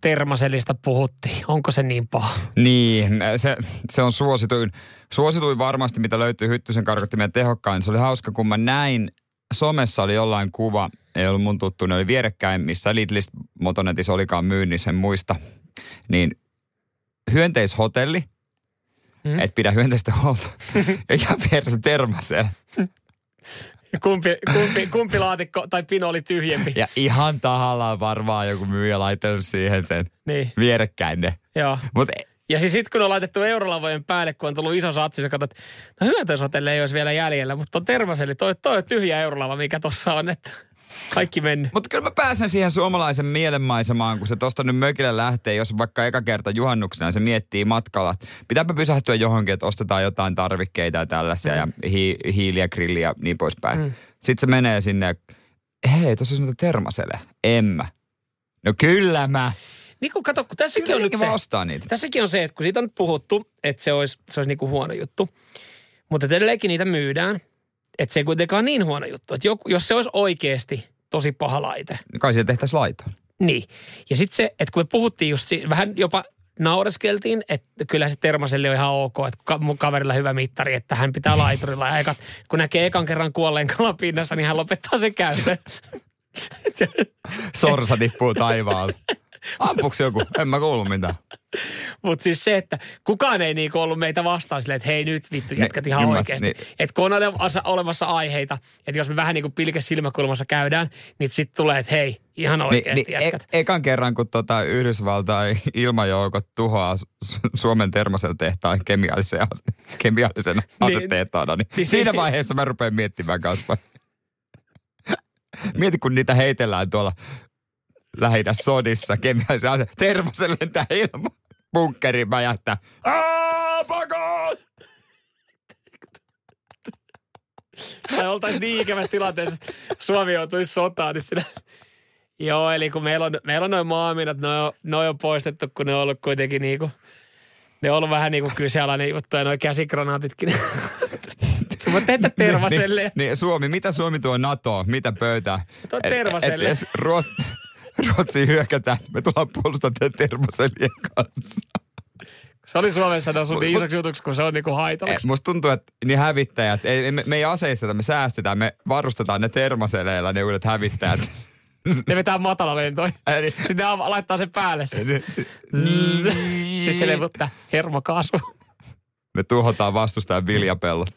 Termaselista puhuttiin. Onko se niin paha? Niin, se, se on suosituin, suosituin varmasti, mitä löytyy Hyttysen karkottimien tehokkain. Se oli hauska, kun mä näin, somessa oli jollain kuva, ei ollut mun tuttu, ne oli vierekkäin, missä Lidlist Motonetissa olikaan myynnissä, en muista. Niin hyönteishotelli, mm. et pidä hyönteistä huolta, ja vieressä termasel. Kumpi, kumpi, kumpi laatikko tai pino oli tyhjempi? Ja ihan tahallaan varmaan joku myyjä laittanut siihen sen niin. vierekkäin ne. Joo. Mut ja siis sitten kun on laitettu eurolavojen päälle, kun on tullut iso satsi, sä katsot, no hyönteishotelli ei olisi vielä jäljellä, mutta on tervaseli, toi, toi on tyhjä eurolava, mikä tossa on, että kaikki mennyt. Mutta kyllä mä pääsen siihen suomalaisen mielenmaisemaan, kun se tosta nyt mökille lähtee, jos vaikka eka kerta juhannuksena se miettii matkalla. Pitääpä pysähtyä johonkin, että ostetaan jotain tarvikkeita ja tällaisia mm. ja hi, hiiliä, grilliä ja niin poispäin. Mm. Sitten se menee sinne, hei, tuossa on noita termasele. En mä. No kyllä mä. Niin kun kato, kun tässäkin Kyllä on nyt se, ostaa niitä. Tässäkin on se, että kun siitä on nyt puhuttu, että se olisi, se olisi niin kuin huono juttu. Mutta edelleenkin niitä myydään. Että se ei kuitenkaan niin huono juttu. Että joku, jos se olisi oikeasti tosi paha laite. Niin kai siellä tehtäisiin laitoon. Niin. Ja sitten se, että kun me puhuttiin just si- vähän jopa naureskeltiin, että kyllä se termaselle on ihan ok, että mun kaverilla hyvä mittari, että hän pitää laiturilla. Ja ekat, kun näkee ekan kerran kuolleen kalan pinnassa, niin hän lopettaa sen käytön. Sorsa tippuu taivaalta. Ampuksi joku? En mä kuullut mitään. Mutta siis se, että kukaan ei niinku ollut meitä vastaan silleen, että hei nyt vittu jätkät ihan niin, oikeasti. Niin. Että kun on olemassa aiheita, että jos me vähän niinku pilke silmäkulmassa käydään, niin sitten tulee, että hei, ihan oikeasti niin, jätkät. E- ekan kerran, kun tota Yhdysvaltain ilmajoukot tuhoaa Suomen termaseltehtaan kemiallisen, kemiallisen niin, asetehtaana, niin, niin siinä vaiheessa mä rupean miettimään kanssa. Mieti, kun niitä heitellään tuolla lähinnä sodissa kemiallisen ase. Tervasen lentää ilman. Bunkkeri mäjähtää. Pakot! Tai oltaisiin niin ikävässä tilanteessa, että Suomi joutuisi sotaan, niin siinä... Joo, eli kun meillä on, meillä on noin maaminat, ne on, ne on poistettu, kun ne on ollut kuitenkin niinku, ne on ollut vähän niin kuin kyseenalainen juttu ja noin käsikranaatitkin. Sä voit tehdä tervaselle. Niin, niin, Suomi, mitä Suomi tuo NATO? Mitä pöytää? Tuo tervaselle. Et, et, ruot, Ruotsiin hyökätään. Me tullaan puolustamaan termoselien kanssa. Se oli Suomessa noussut niin isoksi jutuksi, kun se on niinku haitallaksi. Musta tuntuu, että niin hävittäjät, ei, me, me ei aseisteta, me säästetään, me varustetaan ne termoseleillä ne uudet hävittäjät. ne vetää matala lentoi. Sitten ne laittaa sen päälle. Sitten se levuttaa hermokaasu. Me tuhotaan vastustajan viljapellot.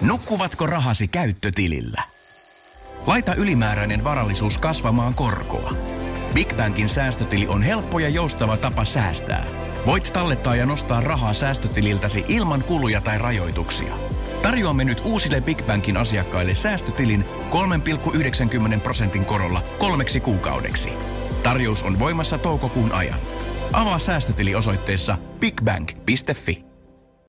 Nukkuvatko rahasi käyttötilillä? Laita ylimääräinen varallisuus kasvamaan korkoa. Big Bankin säästötili on helppo ja joustava tapa säästää. Voit tallettaa ja nostaa rahaa säästötililtäsi ilman kuluja tai rajoituksia. Tarjoamme nyt uusille Big Bankin asiakkaille säästötilin 3,90 prosentin korolla kolmeksi kuukaudeksi. Tarjous on voimassa toukokuun ajan. Avaa säästötili osoitteessa bigbank.fi.